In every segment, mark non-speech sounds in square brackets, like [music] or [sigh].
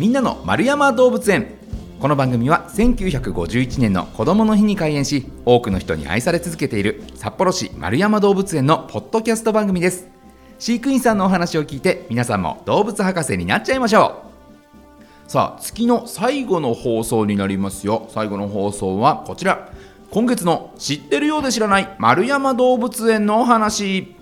みんなの丸山動物園。この番組は1951年の子どもの日に開園し多くの人に愛され続けている札幌市丸山動物園のポッドキャスト番組です。飼育員さんのお話を聞いて皆さんも動物博士になっちゃいましょう。さあ月の最後の放送になりますよ。最後の放送はこちら。今月の知ってるようで知らない丸山動物園のお話。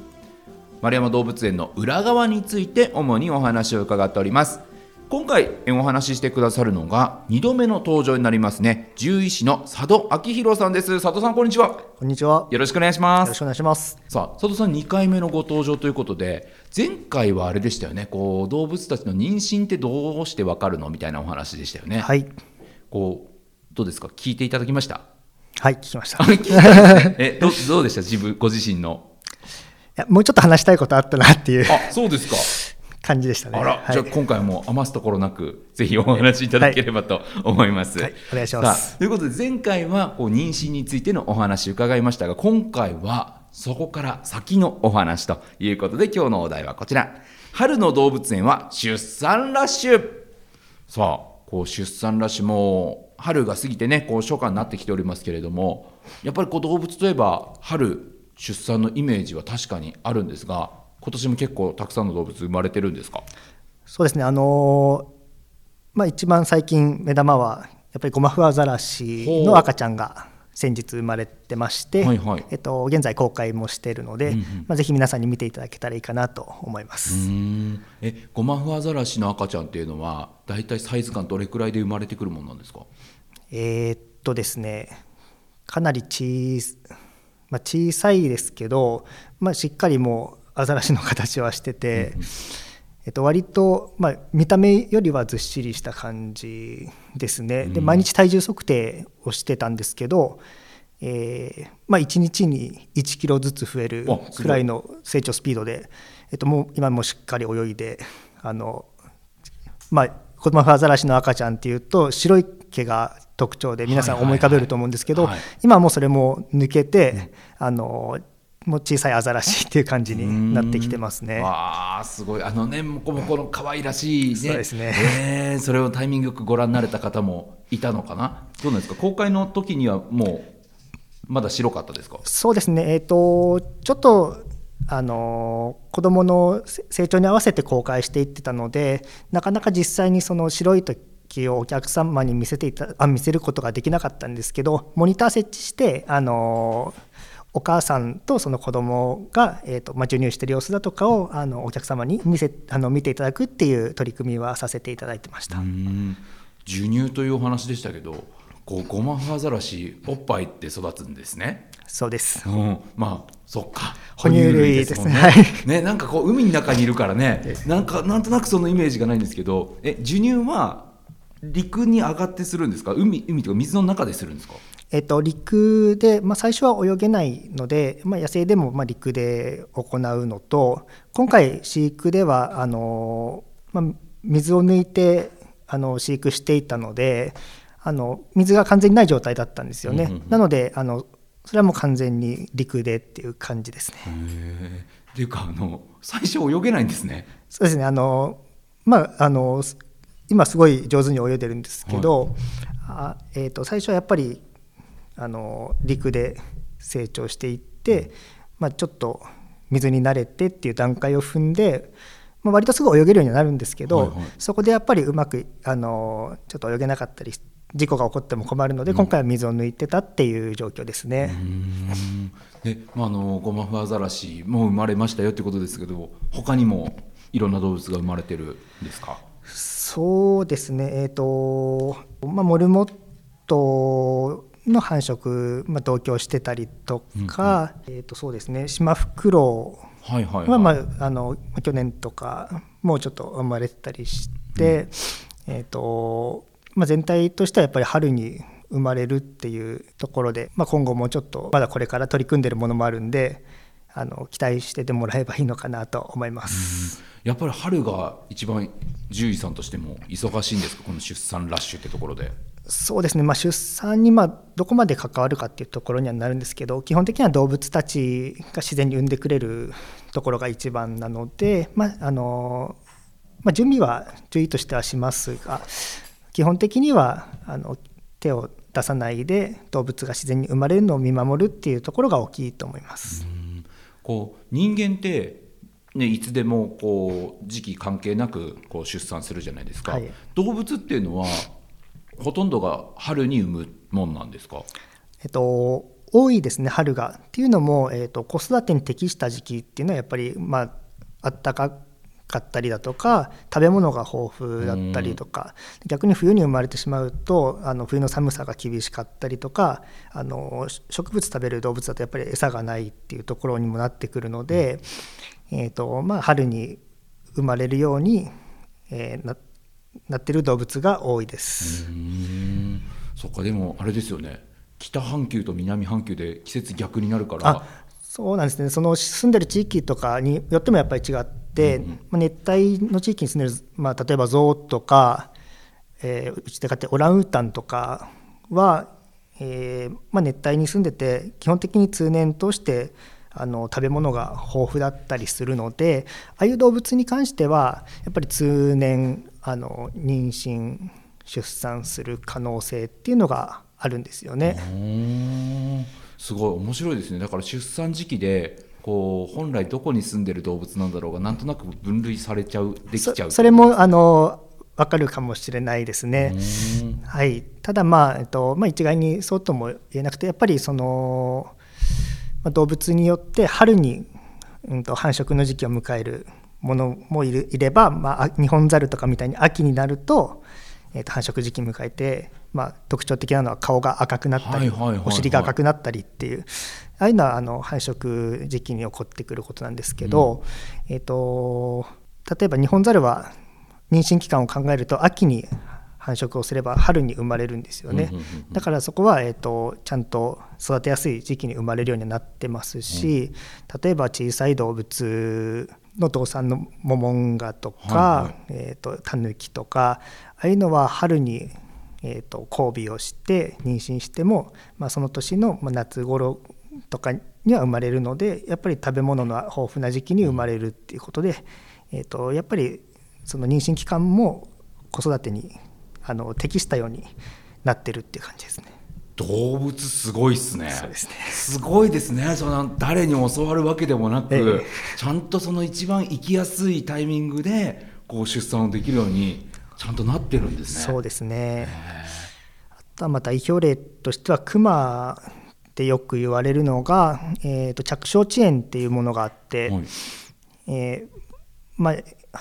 丸山動物園の裏側について主にお話を伺っております。今回お話ししてくださるのが2度目の登場になりますね。獣医師の佐渡明弘さんです。佐渡さんこんにちは。こんにちは。よろしくお願いします。よろしくお願いします。さあ佐渡さん2回目のご登場ということで前回はあれでしたよね。こう動物たちの妊娠ってどうしてわかるのみたいなお話でしたよね。はい。こうどうですか？聞いていただきました？はい聞きました。えどどうでした？自分ご自身の。いやもうちょっと話したいことあったなっていう。あそうですか感じでしたね。あら、はい、じゃあ今回も余すところなくぜひお話しいただければと思います。はい。お願いします。ということで前回はこう妊娠についてのお話伺いましたが今回はそこから先のお話ということで今日のお題はこちら。春の動物園は出産ラッシュ。さあこう出産ラッシュも春が過ぎてねこう初夏になってきておりますけれどもやっぱりこう動物といえば春出産のイメージは確かにあるんですが今年も結構たくさんの動物生まれてるんですか？そうですね。あのーまあ一番最近目玉はやっぱりゴマフアザラシの赤ちゃんが先日生まれてまして、はいはい。えっと、現在公開もしているので、まあ、ぜひ皆さんに見ていただけたらいいかなと思います、えゴマフアザラシの赤ちゃんっていうのは大体サイズ感どれくらいで生まれてくるものなんですか？えーっとですねかなり小,、まあ、小さいですけど、まあ、しっかりもうアザラシの形はしてて、えっと、割と、まあ、見た目よりはずっしりした感じですね。で毎日体重測定をしてたんですけど、えーまあ、1日に1キロずつ増えるくらいの成長スピードで、えっと、もう今もしっかり泳いであのまあ、子供フアザラシの赤ちゃんっていうと白い毛が特徴で皆さん思い浮かべると思うんですけど、今はもうそれも抜けて、あのもう小さいアザラシっていう感じになってきてますね。わあすごい。あのねもこもこの可愛らしいね。そうですね。えーそれをタイミングよくご覧になれた方もいたのかな？どうなんですか？公開の時にはもうまだ白かったですか？そうですね、えー、とちょっとあの子どものせ成長に合わせて公開していってたのでなかなか実際にその白い時をお客様に見せていたあ見せることができなかったんですけどモニター設置してあのお母さんとその子供が、えーとまあ、授乳してる様子だとかをあのお客様に見せあの見ていただくっていう取り組みはさせていただいてました。うん。授乳というお話でしたけどこうゴマフアザラシおっぱいって育つんですね。そうです。うん、まあそっか。哺乳類ですね。哺乳はい。ねなんかこう海の中にいるからね。なんかなんとなくそのイメージがないんですけどえ授乳は陸に上がってするんですか？海海とか水の中でするんですか？えっと、陸で、まあ、最初は泳げないので、まあ、野生でもまあ陸で行うのと今回飼育ではあの、まあ、水を抜いてあの飼育していたのであの水が完全にない状態だったんですよね、うんうんうん。なのであのそれはもう完全に陸でっていう感じですね。っていうかあの最初泳げないんですね。そうですね。あの、まあ、あの今すごい上手に泳いでるんですけど、あえー、と最初はやっぱりあの陸で成長していって、まあ、ちょっと水に慣れてっていう段階を踏んで、まあ、割とすぐ泳げるようにはなるんですけど、はいはい。そこでやっぱりうまくあのちょっと泳げなかったり事故が起こっても困るので、今回は水を抜いてたっていう状況ですね。うん。で、まあ、あのゴマフアザラシも生まれましたよってことですけど他にもいろんな動物が生まれてるんですか？そうですね、えーとまあ、モルモットの繁殖、まあ、同居してたりとか、えー、とそうですねシマフクロウはい。はまあ、あの去年とかもうちょっと生まれてたりして、えーとまあ、全体としてはやっぱり春に生まれるっていうところで、まあ、今後もちょっとまだこれから取り組んでるものもあるんであの期待しててもらえばいいのかなと思います。やっぱり春が一番獣医さんとしても忙しいんですか？この出産ラッシュってところでそうですね、まあ、出産にまあどこまで関わるかっていうところにはなるんですけど基本的には動物たちが自然に産んでくれるところが一番なので、まああのままあ、準備は注意としてはしますが基本的にはあの手を出さないで動物が自然に生まれるのを見守るっていうところが大きいと思います。こう人間ってね、いつでもこう時期関係なくこう出産するじゃないですか、はい、動物っていうのはほとんどが春に産むもんなんですか、えっと、多いですね春が。っていうのも、えっと、子育てに適した時期っていうのはやっぱり、まあったかかったりだとか食べ物が豊富だったりとか逆に冬に生まれてしまうとあの冬の寒さが厳しかったりとかあの植物食べる動物だとやっぱり餌がないっていうところにもなってくるので、えーとまあ、春に生まれるように、えー、ななってる動物が多いです。そっかでもあれですよね。北半球と南半球で季節逆になるから。そうなんですね。その住んでる地域とかによってもやっぱり違って、うん、まあ、熱帯の地域に住んでる、まあ、例えばゾウとか、えー、うちで飼ってオランウータンとかは、えーまあ、熱帯に住んでて基本的に通年通してあの食べ物が豊富だったりするのでああいう動物に関してはやっぱり通年あの妊娠出産する可能性っていうのがあるんですよね。すごい面白いですね。だから出産時期でこう本来どこに住んでる動物なんだろうがなんとなく分類されちゃうできちゃうそれもあの分かるかもしれないですね。はい、ただまあ、えっとまあ、一概にそうとも言えなくてやっぱりその、まあ、動物によって春に、うん、と繁殖の時期を迎えるものもいるいれば、まあ、日本ザルとかみたいに秋になると,、えー、と繁殖時期迎えて、まあ、特徴的なのは顔が赤くなったり、お尻が赤くなったりっていうああいうのはあの繁殖時期に起こってくることなんですけど、うん、えーと、例えば日本ザルは妊娠期間を考えると秋に繁殖をすれば春に生まれるんですよね、だからそこは、えーと、ちゃんと育てやすい時期に生まれるようになってますし、例えば小さい動物の動産のモモンガとか、はいはい、えーと、タヌキとかああいうのは春に、えーと、交尾をして妊娠しても、まあ、その年の夏頃とかには生まれるのでやっぱり食べ物の豊富な時期に生まれるっていうことで、えーと、やっぱりその妊娠期間も子育てにあの適したようになってるっていう感じですね。動物すごいっすね。そうですね。すごいですね。その誰に教わるわけでもなく、ええ、ちゃんとその一番生きやすいタイミングでこう出産をできるようにちゃんとなってるんですね。そうですね。あとはまあ代表例としてはクマでよく言われるのが、えー、と着床遅延っていうものがあって、はい、えー、まあ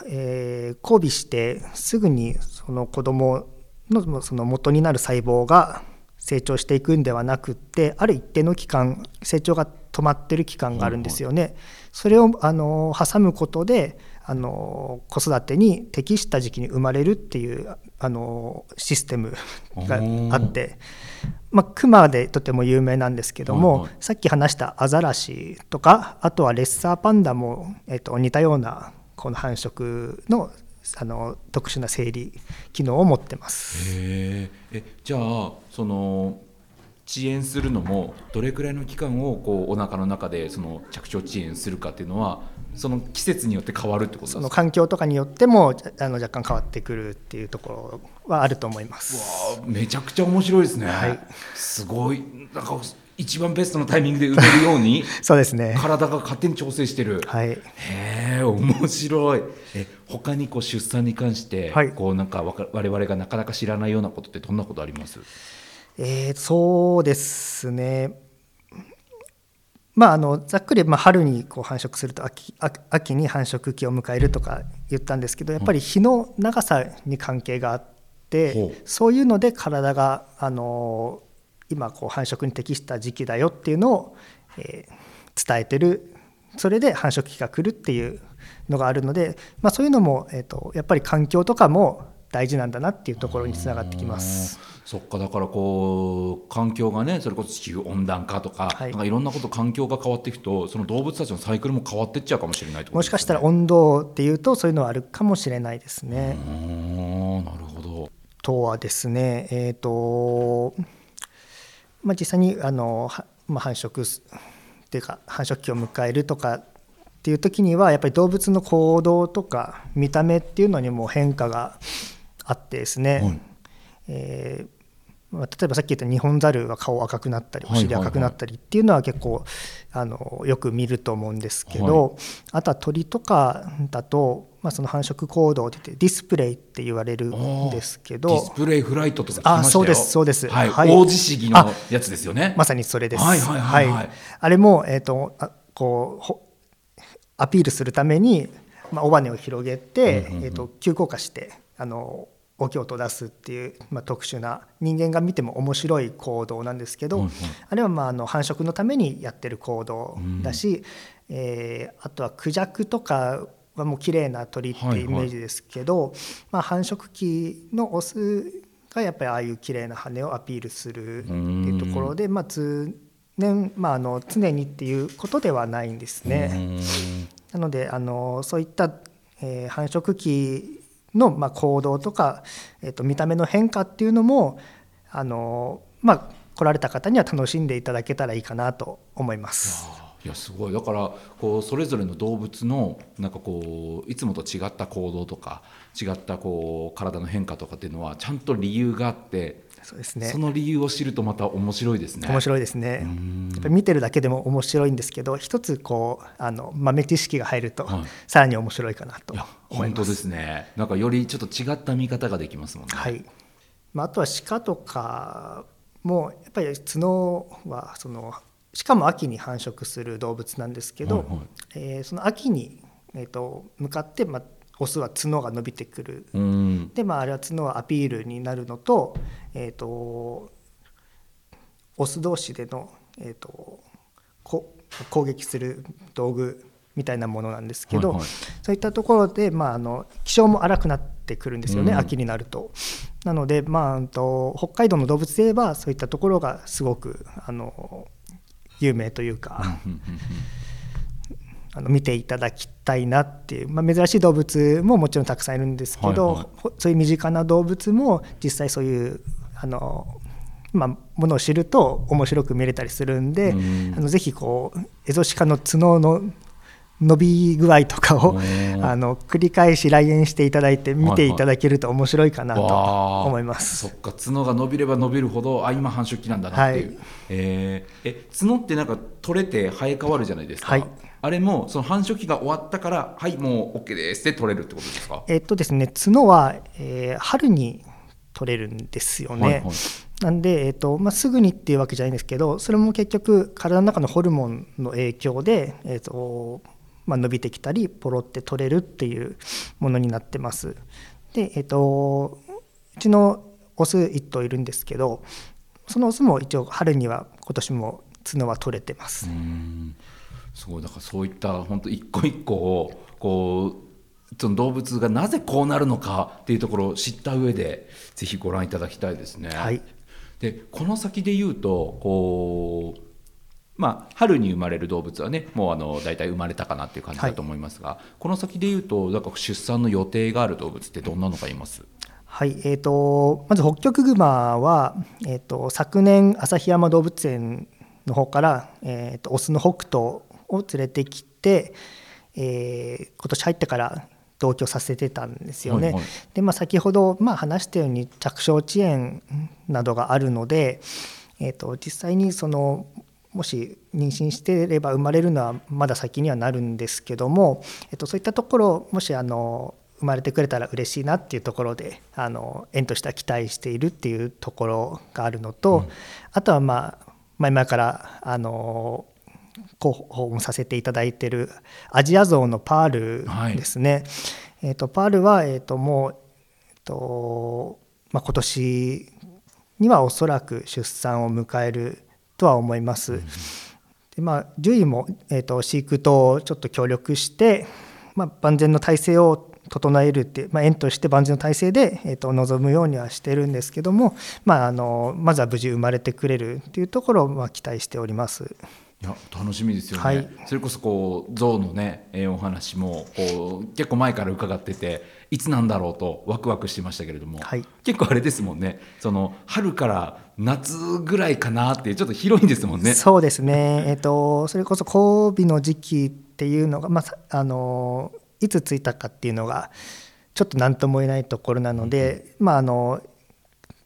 えー、交尾してすぐにその子供のその元になる細胞が成長していくんではなくってある一定の期間成長が止まってる期間があるんですよね。はいはい、それをあの挟むことであの子育てに適した時期に生まれるっていうあのシステムがあって、まあ、クマでとても有名なんですけども、はいはい、さっき話したアザラシとかあとはレッサーパンダも、えっと、似たようなこの繁殖のあの特殊な生理機能を持ってます。えじゃあその遅延するのもどれくらいの期間をこうお腹の中でその着床遅延するかっていうのはその季節によって変わるってことですか？その環境とかによってもあの若干変わってくるっていうところはあると思います。わめちゃくちゃ面白いですね、はい、すごい。なんか一番ベストのタイミングで埋めるように [laughs] そうですね。体が勝手に調整してる、はい、へえ面白い。え他にこう出産に関して、はい、こうなんか我々がなかなか知らないようなことってどんなことあります？えー、そうですねまあ、あのざっくりまあ春にこう繁殖すると秋秋に繁殖期を迎えるとか言ったんですけどやっぱり日の長さに関係があって、う。ん、そういうので体があの今こう繁殖に適した時期だよっていうのを、えー、伝えてる。それで繁殖期が来るっていうのがあるので、まあ、そういうのも、えーと、やっぱり環境とかも大事なんだなっていうところにつながってきます。そっかだからこう環境がねそれこそ地球温暖化とか,、はい、なんかいろんなこと環境が変わっていくとその動物たちのサイクルも変わっていっちゃうかもしれない、ね、もしかしたら温度っていうとそういうのはあるかもしれないですね。なるほどとはですねえっ、ー、とまあ、実際にあの、まあ、繁殖っていうか繁殖期を迎えるとかっっていう時にはやっぱり動物の行動とか見た目っていうのにも変化があってですね、はい、えーまあ、例えばさっき言ったニホンザルは顔赤くなったりお尻赤くなったりっていうのは結構あのよく見ると思うんですけど、はい、あとは鳥とかだと、まあ、その繁殖行動でディスプレイって言われるんですけどディスプレイフライトとかあそうですそうです、はい。はい、大地市議のやつですよね。まさにそれです、はいはいはい、はい、あれも、えーと、あこうアピールするために、まあ、尾羽を広げて、うんうんうん、えーと急降下してあの大きい音を出すっていう、まあ、特殊な人間が見ても面白い行動なんですけど、うんうん、あれはまああの繁殖のためにやってる行動だし、うん、えー、あとはクジャクとかはもう綺麗な鳥っていうイメージですけど、はいはい、まあ、繁殖期のオスがやっぱりああいう綺麗な羽をアピールするっていうところで、まあ、通年、まあ、あの常にっていうことではないんですね。なのであのそういった、えー、繁殖期のま行動とか、えー、と見た目の変化っていうのもあの、まあ、来られた方には楽しんでいただけたらいいかなと思います。いやすごいだからこうそれぞれの動物のなんかこういつもと違った行動とか違ったこう体の変化とかっていうのはちゃんと理由があってそうですね。その理由を知るとまた面白いですね。面白いですね。やっぱ見てるだけでも面白いんですけど一つこうあの豆知識が入ると、はい、さらに面白いかなと本当ですね。なんかよりちょっと違った見方ができますもんね。はい、まあ、あとは鹿とかもやっぱり角はそのしかも秋に繁殖する動物なんですけど、はいはい、えー、その秋に、えーと、向かって、まあ、オスは角が伸びてくる、うん、で、まあ、あれは角はアピールになるのと,、えーと、オス同士での、えーと、こ攻撃する道具みたいなものなんですけど、はいはい、そういったところで、まあ、あの気性も荒くなってくるんですよね、うん、秋になると。なので、まあ、と北海道の動物で言えばそういったところがすごくあの有名というか。あの見ていただきたいなっていう、まあ、珍しい動物ももちろんたくさんいるんですけど、はいはい、そういう身近な動物も実際そういうあの、まあ、ものを知ると面白く見れたりするんで、ん。あのぜひこうエゾシカの角の伸び具合とかをあの繰り返し来園していただいて見ていただけると面白いかなと思います。はいはい、そっか。角が伸びれば伸びるほどあ今繁殖期なんだなっていう、はい、えー、え角ってなんか取れて生え変わるじゃないですか。はい。あれもその繁殖期が終わったからはいもう OK ですって取れるってことですか？えっとですね角は、えー、春に取れるんですよね。はいはい、なんで、えーとまあ、すぐにっていうわけじゃないんですけどそれも結局体の中のホルモンの影響で、えーとまあ、伸びてきたりポロって取れるっていうものになってます。で、えーと、うちのオス1頭いるんですけどそのオスも一応春には今年も角は取れてます。すごいだからそういった本当一個一個をこうその動物がなぜこうなるのかっていうところを知った上でぜひご覧いただきたいですね。はい、でこの先で言うとこうまあ、春に生まれる動物はねもうあの大体生まれたかなっていう感じだと思いますが、はい、この先でいうとなんか出産の予定がある動物ってどんなのがいます？はいえーと、まずホッキョクグマは、えーと、昨年旭山動物園の方から、えーと、オスの北斗を連れてきて、えー、今年入ってから同居させてたんですよね。はいはい、でまあ、先ほど、まあ、話したように着床遅延などがあるので、えー、と実際にそのもし妊娠していれば生まれるのはまだ先にはなるんですけども、えっと、そういったところもしあの生まれてくれたら嬉しいなっていうところであの園としては期待しているっていうところがあるのと、うん、あとはまあ前々からあの広報もさせていただいているアジアゾウのパールですね。はい、えーと、パールは、えーと、もう、えーとまあ、今年にはおそらく出産を迎えるとは思います。でまあ、獣医も、えーと、飼育とちょっと協力して、まあ、万全の体制を整えるって、まあ、園として万全の体制で、えーと、望むようにはしてるんですけども、まあ、あのまずは無事生まれてくれるっていうところを、まあ、期待しております。いや楽しみですよね、はい、それこそこう象のね、えー、お話もこう結構前から伺ってていつなんだろうとワクワクしてましたけれども、はい、結構あれですもんね。その春から夏ぐらいかなっていうちょっと広いんですもんね。そうですね、えーと、それこそ交尾の時期っていうのが、まあ、あのいつついたかっていうのがちょっと何とも言えないところなので、まああの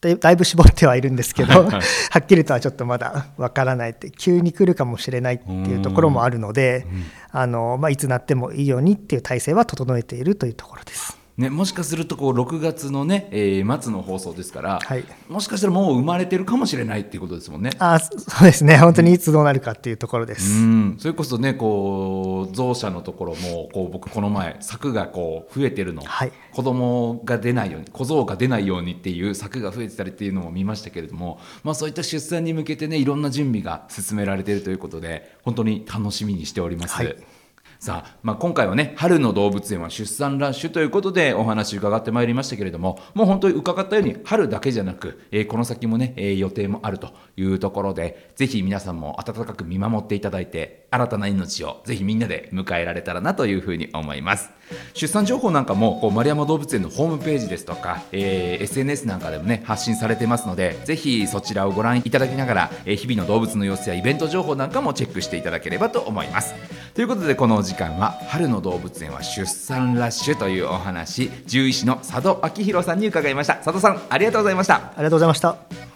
だいぶ絞ってはいるんですけど、[laughs] はっきりとはちょっとまだわからないって急に来るかもしれないっていうところもあるので、あのまあ、いつなってもいいようにっていう体制は整えているというところです。ね、もしかするとこう6月のね、えー、末の放送ですから、はい、もしかしたらもう生まれてるかもしれないっていうことですもんね。あそうですね本当にいつどうなるかっていうところです。うん、それこそねこう増舎のところもこう僕この前柵がこう増えてるの、はい、子供が出ないように小僧が出ないようにっていう柵が増えてたりっていうのも見ましたけれども、まあ、そういった出産に向けてねいろんな準備が進められているということで本当に楽しみにしております。はいさあ、まあ、今回はね春の動物園は出産ラッシュということでお話伺ってまいりましたけれどももう本当に伺ったように春だけじゃなく、えー、この先もね、えー、予定もあるというところでぜひ皆さんも温かく見守っていただいて新たな命をぜひみんなで迎えられたらなというふうに思います。出産情報なんかもこう丸山動物園のホームページですとか、えー、SNS なんかでもね発信されてますのでぜひそちらをご覧いただきながら、えー、日々の動物の様子やイベント情報なんかもチェックしていただければと思います。ということでこのお時間は春の動物園は出産ラッシュというお話獣医師の佐渡明宏さんに伺いました。佐渡さんありがとうございました。ありがとうございました。